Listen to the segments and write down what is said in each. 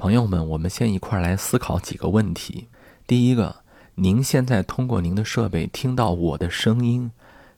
朋友们，我们先一块儿来思考几个问题。第一个，您现在通过您的设备听到我的声音，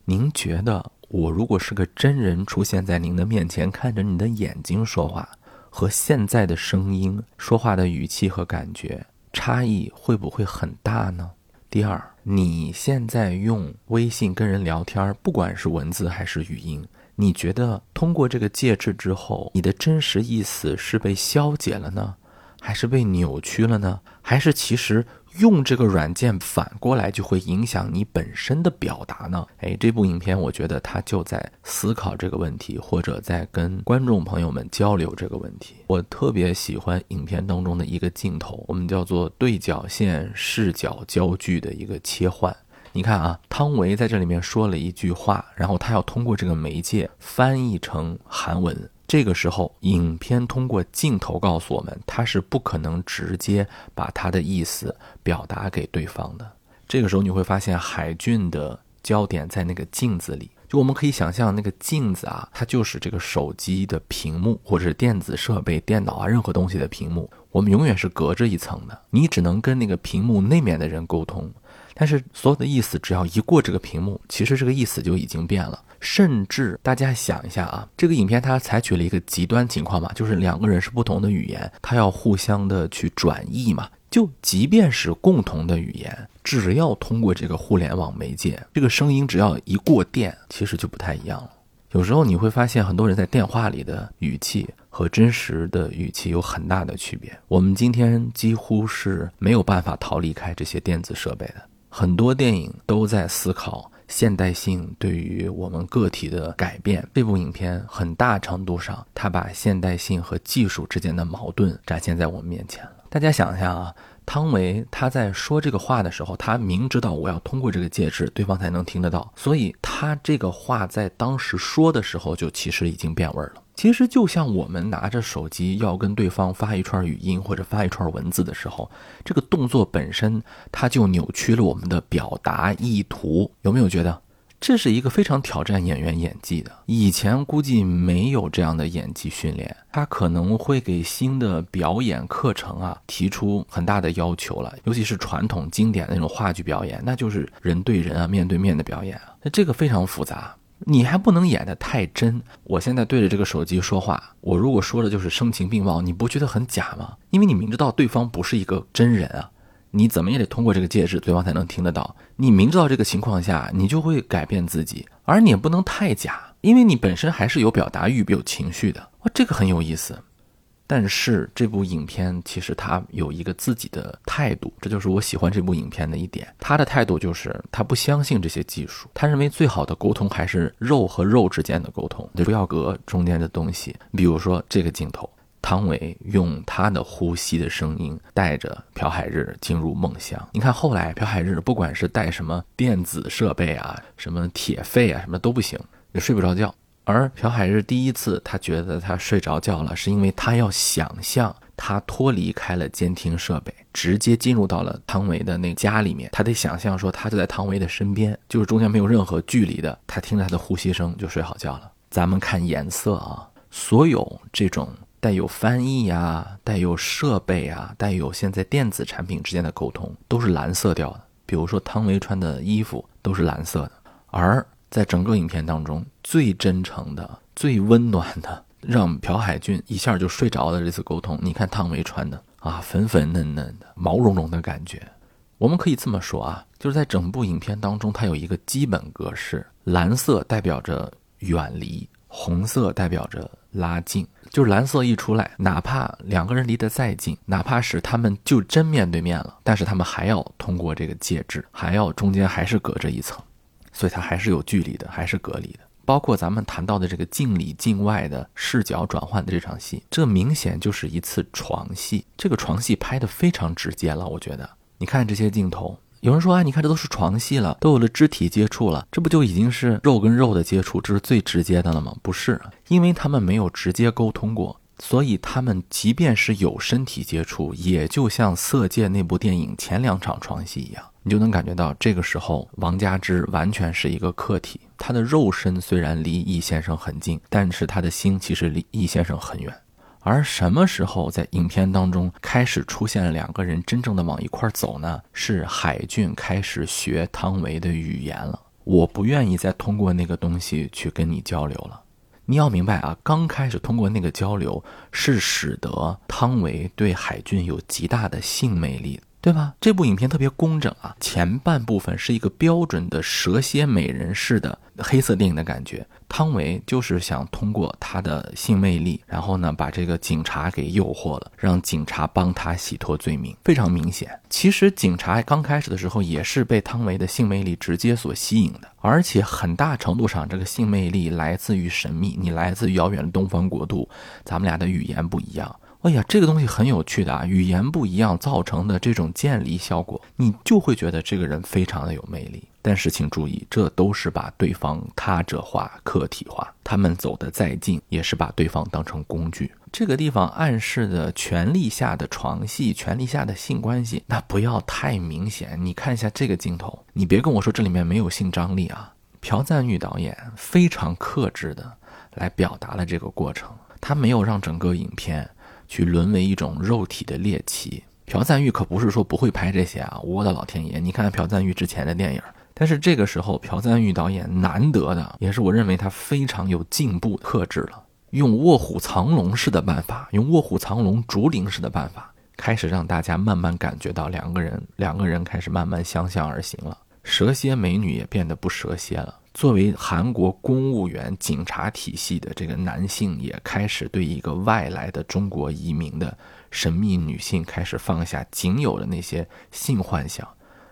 您觉得我如果是个真人出现在您的面前，看着你的眼睛说话，和现在的声音说话的语气和感觉差异会不会很大呢？第二，你现在用微信跟人聊天，不管是文字还是语音。你觉得通过这个介质之后，你的真实意思是被消解了呢，还是被扭曲了呢？还是其实用这个软件反过来就会影响你本身的表达呢？哎，这部影片我觉得他就在思考这个问题，或者在跟观众朋友们交流这个问题。我特别喜欢影片当中的一个镜头，我们叫做对角线视角焦距的一个切换。你看啊，汤唯在这里面说了一句话，然后他要通过这个媒介翻译成韩文。这个时候，影片通过镜头告诉我们，他是不可能直接把他的意思表达给对方的。这个时候，你会发现海俊的焦点在那个镜子里，就我们可以想象那个镜子啊，它就是这个手机的屏幕，或者是电子设备、电脑啊，任何东西的屏幕。我们永远是隔着一层的，你只能跟那个屏幕那面的人沟通。但是所有的意思只要一过这个屏幕，其实这个意思就已经变了。甚至大家想一下啊，这个影片它采取了一个极端情况嘛，就是两个人是不同的语言，它要互相的去转译嘛。就即便是共同的语言，只要通过这个互联网媒介，这个声音只要一过电，其实就不太一样了。有时候你会发现，很多人在电话里的语气和真实的语气有很大的区别。我们今天几乎是没有办法逃离开这些电子设备的。很多电影都在思考现代性对于我们个体的改变。这部影片很大程度上，它把现代性和技术之间的矛盾展现在我们面前了。大家想一下啊，汤唯他在说这个话的时候，他明知道我要通过这个介质，对方才能听得到，所以他这个话在当时说的时候，就其实已经变味了。其实就像我们拿着手机要跟对方发一串语音或者发一串文字的时候，这个动作本身它就扭曲了我们的表达意图。有没有觉得这是一个非常挑战演员演技的？以前估计没有这样的演技训练，他可能会给新的表演课程啊提出很大的要求了。尤其是传统经典那种话剧表演，那就是人对人啊、面对面的表演啊，那这个非常复杂。你还不能演得太真。我现在对着这个手机说话，我如果说的就是声情并茂，你不觉得很假吗？因为你明知道对方不是一个真人啊，你怎么也得通过这个介质，对方才能听得到。你明知道这个情况下，你就会改变自己，而你也不能太假，因为你本身还是有表达欲、有情绪的。哇，这个很有意思。但是这部影片其实他有一个自己的态度，这就是我喜欢这部影片的一点。他的态度就是他不相信这些技术，他认为最好的沟通还是肉和肉之间的沟通，就不要隔中间的东西。比如说这个镜头，汤唯用他的呼吸的声音带着朴海日进入梦乡。你看后来朴海日不管是带什么电子设备啊，什么铁肺啊，什么都不行，也睡不着觉。而朴海日第一次，他觉得他睡着觉了，是因为他要想象他脱离开了监听设备，直接进入到了汤唯的那家里面。他得想象说，他就在汤唯的身边，就是中间没有任何距离的。他听着他的呼吸声就睡好觉了。咱们看颜色啊，所有这种带有翻译呀、带有设备啊、带有现在电子产品之间的沟通，都是蓝色调的。比如说汤唯穿的衣服都是蓝色的，而。在整个影片当中，最真诚的、最温暖的，让朴海俊一下就睡着的这次沟通，你看汤唯穿的啊，粉粉嫩嫩的、毛茸茸的感觉。我们可以这么说啊，就是在整部影片当中，它有一个基本格式：蓝色代表着远离，红色代表着拉近。就是蓝色一出来，哪怕两个人离得再近，哪怕是他们就真面对面了，但是他们还要通过这个介质，还要中间还是隔着一层。所以它还是有距离的，还是隔离的。包括咱们谈到的这个镜里镜外的视角转换的这场戏，这明显就是一次床戏。这个床戏拍的非常直接了，我觉得。你看这些镜头，有人说啊，你看这都是床戏了，都有了肢体接触了，这不就已经是肉跟肉的接触，这是最直接的了吗？不是，因为他们没有直接沟通过。所以他们即便是有身体接触，也就像《色戒》那部电影前两场床戏一样，你就能感觉到这个时候王佳芝完全是一个客体。她的肉身虽然离易先生很近，但是她的心其实离易先生很远。而什么时候在影片当中开始出现两个人真正的往一块走呢？是海俊开始学汤唯的语言了。我不愿意再通过那个东西去跟你交流了。你要明白啊，刚开始通过那个交流，是使得汤唯对海俊有极大的性魅力。对吧？这部影片特别工整啊，前半部分是一个标准的蛇蝎美人式的黑色电影的感觉。汤唯就是想通过她的性魅力，然后呢把这个警察给诱惑了，让警察帮她洗脱罪名。非常明显，其实警察刚开始的时候也是被汤唯的性魅力直接所吸引的，而且很大程度上这个性魅力来自于神秘，你来自遥远的东方国度，咱们俩的语言不一样。哎呀，这个东西很有趣的啊，语言不一样造成的这种建立效果，你就会觉得这个人非常的有魅力。但是请注意，这都是把对方他者化、客体化。他们走得再近，也是把对方当成工具。这个地方暗示的权力下的床戏、权力下的性关系，那不要太明显。你看一下这个镜头，你别跟我说这里面没有性张力啊。朴赞玉导演非常克制的来表达了这个过程，他没有让整个影片。去沦为一种肉体的猎奇，朴赞玉可不是说不会拍这些啊！我的老天爷，你看朴赞玉之前的电影，但是这个时候朴赞玉导演难得的，也是我认为他非常有进步克制了，用卧虎藏龙式的办法，用卧虎藏龙竹林式的办法，开始让大家慢慢感觉到两个人，两个人开始慢慢相向而行了，蛇蝎美女也变得不蛇蝎了。作为韩国公务员、警察体系的这个男性，也开始对一个外来的中国移民的神秘女性开始放下仅有的那些性幻想，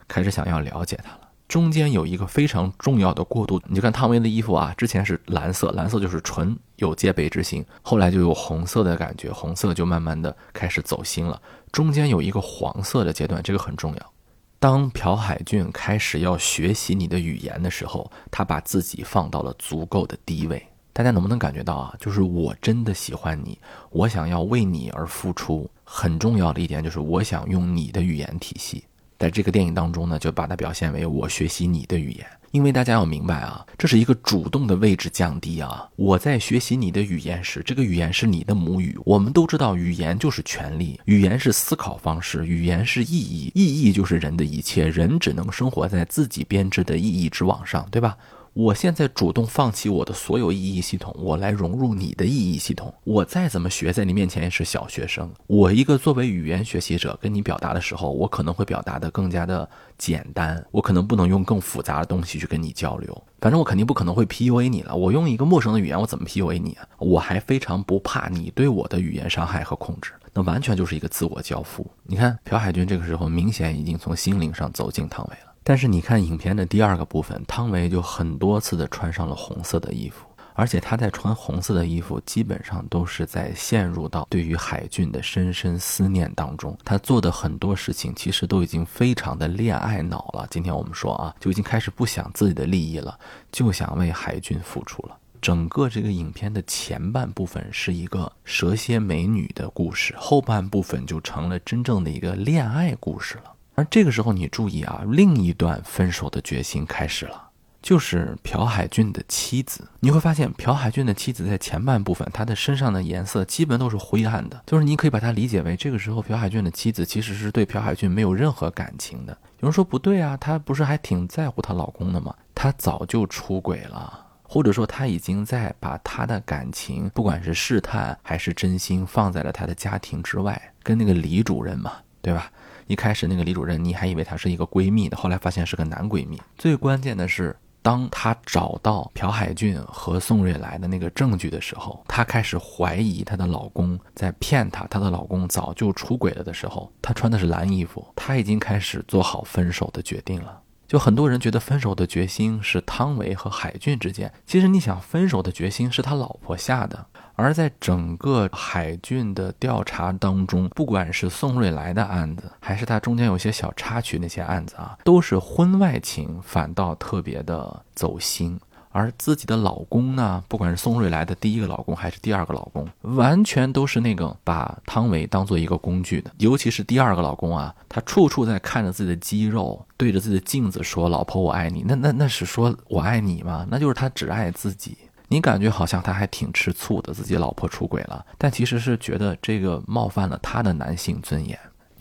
开始想要了解她了。中间有一个非常重要的过渡，你就看汤唯的衣服啊，之前是蓝色，蓝色就是纯有戒备之心，后来就有红色的感觉，红色就慢慢的开始走心了。中间有一个黄色的阶段，这个很重要。当朴海俊开始要学习你的语言的时候，他把自己放到了足够的低位。大家能不能感觉到啊？就是我真的喜欢你，我想要为你而付出。很重要的一点就是，我想用你的语言体系。在这个电影当中呢，就把它表现为我学习你的语言。因为大家要明白啊，这是一个主动的位置降低啊。我在学习你的语言时，这个语言是你的母语。我们都知道，语言就是权利，语言是思考方式，语言是意义，意义就是人的一切。人只能生活在自己编织的意义之网上，对吧？我现在主动放弃我的所有意义系统，我来融入你的意义系统。我再怎么学，在你面前也是小学生。我一个作为语言学习者跟你表达的时候，我可能会表达的更加的简单，我可能不能用更复杂的东西去跟你交流。反正我肯定不可能会 PUA 你了。我用一个陌生的语言，我怎么 PUA 你啊？我还非常不怕你对我的语言伤害和控制，那完全就是一个自我交付。你看，朴海军这个时候明显已经从心灵上走进汤唯了。但是你看影片的第二个部分，汤唯就很多次的穿上了红色的衣服，而且她在穿红色的衣服，基本上都是在陷入到对于海俊的深深思念当中。她做的很多事情，其实都已经非常的恋爱脑了。今天我们说啊，就已经开始不想自己的利益了，就想为海俊付出了。整个这个影片的前半部分是一个蛇蝎美女的故事，后半部分就成了真正的一个恋爱故事了。而这个时候，你注意啊，另一段分手的决心开始了，就是朴海俊的妻子。你会发现，朴海俊的妻子在前半部分，他的身上的颜色基本都是灰暗的，就是你可以把它理解为，这个时候朴海俊的妻子其实是对朴海俊没有任何感情的。有人说不对啊，她不是还挺在乎她老公的吗？她早就出轨了，或者说她已经在把她的感情，不管是试探还是真心，放在了她的家庭之外，跟那个李主任嘛，对吧？一开始那个李主任，你还以为她是一个闺蜜的，后来发现是个男闺蜜。最关键的是，当她找到朴海俊和宋瑞来的那个证据的时候，她开始怀疑她的老公在骗她，她的老公早就出轨了的时候，她穿的是蓝衣服，她已经开始做好分手的决定了。就很多人觉得分手的决心是汤唯和海俊之间，其实你想，分手的决心是他老婆下的。而在整个海俊的调查当中，不管是宋瑞来的案子，还是他中间有些小插曲那些案子啊，都是婚外情，反倒特别的走心。而自己的老公呢，不管是宋瑞来的第一个老公还是第二个老公，完全都是那个把汤唯当做一个工具的。尤其是第二个老公啊，他处处在看着自己的肌肉，对着自己的镜子说：“老婆，我爱你。”那那那是说我爱你吗？那就是他只爱自己。你感觉好像他还挺吃醋的，自己老婆出轨了，但其实是觉得这个冒犯了他的男性尊严。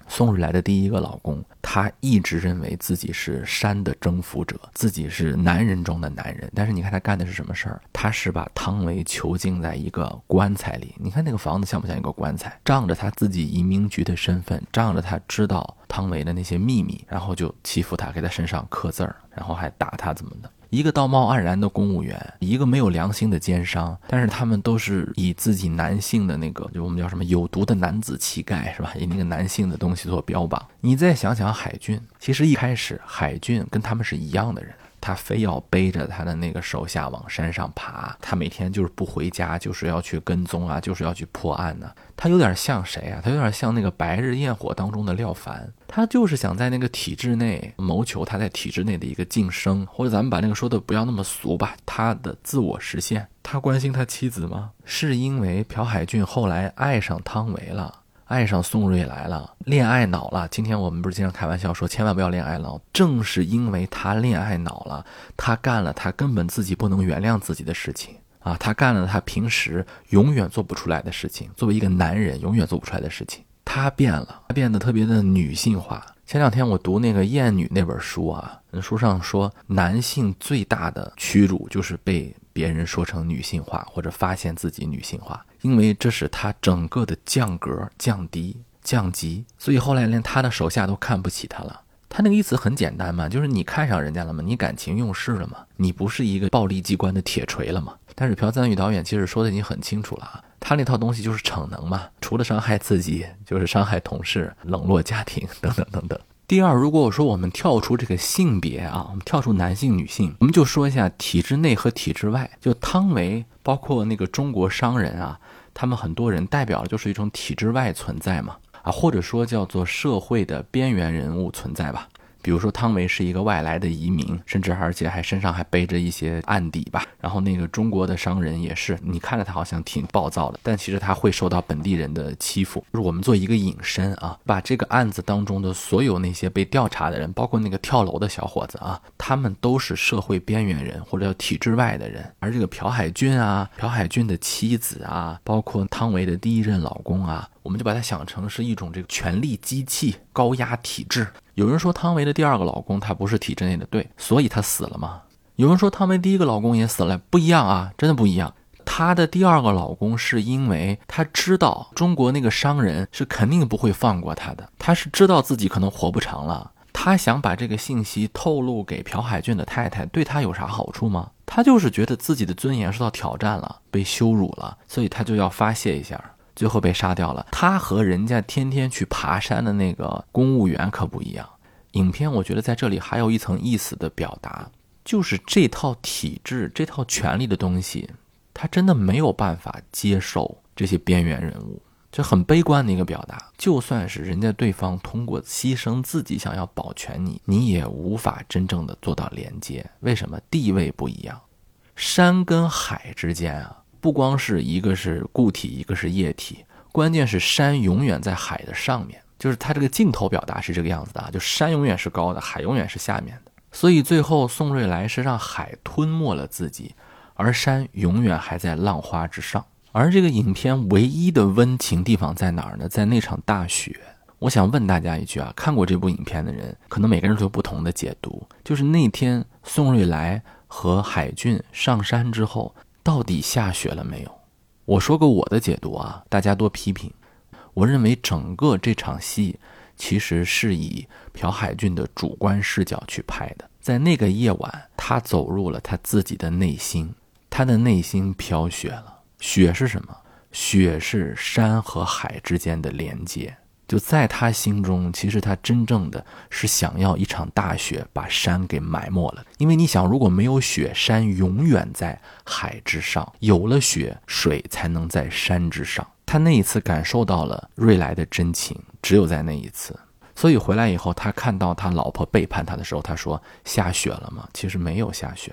宋瑞来的第一个老公，他一直认为自己是山的征服者，自己是男人中的男人。但是你看他干的是什么事儿？他是把汤唯囚禁在一个棺材里。你看那个房子像不像一个棺材？仗着他自己移民局的身份，仗着他知道汤唯的那些秘密，然后就欺负他，给他身上刻字儿，然后还打他怎么的？一个道貌岸然的公务员，一个没有良心的奸商，但是他们都是以自己男性的那个，就我们叫什么有毒的男子气概，是吧？以那个男性的东西做标榜。你再想想海俊，其实一开始海俊跟他们是一样的人。他非要背着他的那个手下往山上爬，他每天就是不回家，就是要去跟踪啊，就是要去破案呢。他有点像谁啊？他有点像那个《白日焰火》当中的廖凡，他就是想在那个体制内谋求他在体制内的一个晋升，或者咱们把那个说的不要那么俗吧，他的自我实现。他关心他妻子吗？是因为朴海俊后来爱上汤唯了。爱上宋瑞来了，恋爱脑了。今天我们不是经常开玩笑说，千万不要恋爱脑。正是因为他恋爱脑了，他干了他根本自己不能原谅自己的事情啊！他干了他平时永远做不出来的事情，作为一个男人永远做不出来的事情。他变了，他变得特别的女性化。前两天我读那个《艳女》那本书啊，那书上说，男性最大的屈辱就是被别人说成女性化，或者发现自己女性化。因为这使他整个的降格、降低、降级，所以后来连他的手下都看不起他了。他那个意思很简单嘛，就是你看上人家了吗？你感情用事了吗？你不是一个暴力机关的铁锤了吗？但是朴赞玉导演其实说的已经很清楚了啊，他那套东西就是逞能嘛，除了伤害自己，就是伤害同事、冷落家庭等等等等。第二，如果我说我们跳出这个性别啊，我们跳出男性、女性，我们就说一下体制内和体制外，就汤唯，包括那个中国商人啊。他们很多人代表的就是一种体制外存在嘛，啊，或者说叫做社会的边缘人物存在吧。比如说汤唯是一个外来的移民，甚至而且还身上还背着一些案底吧。然后那个中国的商人也是，你看着他好像挺暴躁的，但其实他会受到本地人的欺负。就是我们做一个引申啊，把这个案子当中的所有那些被调查的人，包括那个跳楼的小伙子啊，他们都是社会边缘人或者叫体制外的人。而这个朴海俊啊，朴海俊的妻子啊，包括汤唯的第一任老公啊。我们就把它想成是一种这个权力机器、高压体制。有人说汤唯的第二个老公他不是体制内的，对，所以他死了吗？有人说汤唯第一个老公也死了，不一样啊，真的不一样。她的第二个老公是因为他知道中国那个商人是肯定不会放过他的，他是知道自己可能活不长了，他想把这个信息透露给朴海俊的太太，对他有啥好处吗？他就是觉得自己的尊严受到挑战了，被羞辱了，所以他就要发泄一下。最后被杀掉了。他和人家天天去爬山的那个公务员可不一样。影片我觉得在这里还有一层意思的表达，就是这套体制、这套权力的东西，他真的没有办法接受这些边缘人物，这很悲观的一个表达。就算是人家对方通过牺牲自己想要保全你，你也无法真正的做到连接。为什么？地位不一样，山跟海之间啊。不光是一个是固体，一个是液体，关键是山永远在海的上面，就是它这个镜头表达是这个样子的啊，就山永远是高的，海永远是下面的。所以最后宋瑞来是让海吞没了自己，而山永远还在浪花之上。而这个影片唯一的温情地方在哪儿呢？在那场大雪。我想问大家一句啊，看过这部影片的人，可能每个人都有不同的解读。就是那天宋瑞来和海俊上山之后。到底下雪了没有？我说个我的解读啊，大家多批评。我认为整个这场戏其实是以朴海俊的主观视角去拍的。在那个夜晚，他走入了他自己的内心，他的内心飘雪了。雪是什么？雪是山和海之间的连接。就在他心中，其实他真正的是想要一场大雪把山给埋没了。因为你想，如果没有雪，山永远在海之上；有了雪，水才能在山之上。他那一次感受到了瑞来的真情，只有在那一次。所以回来以后，他看到他老婆背叛他的时候，他说：“下雪了吗？”其实没有下雪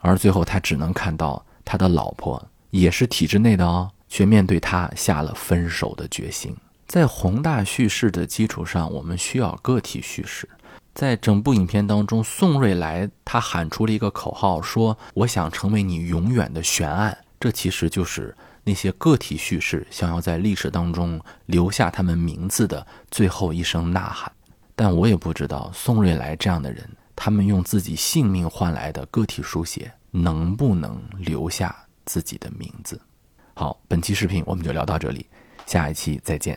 而最后他只能看到他的老婆也是体制内的哦，却面对他下了分手的决心。在宏大叙事的基础上，我们需要个体叙事。在整部影片当中，宋瑞来他喊出了一个口号，说：“我想成为你永远的悬案。”这其实就是那些个体叙事想要在历史当中留下他们名字的最后一声呐喊。但我也不知道宋瑞来这样的人，他们用自己性命换来的个体书写，能不能留下自己的名字？好，本期视频我们就聊到这里，下一期再见。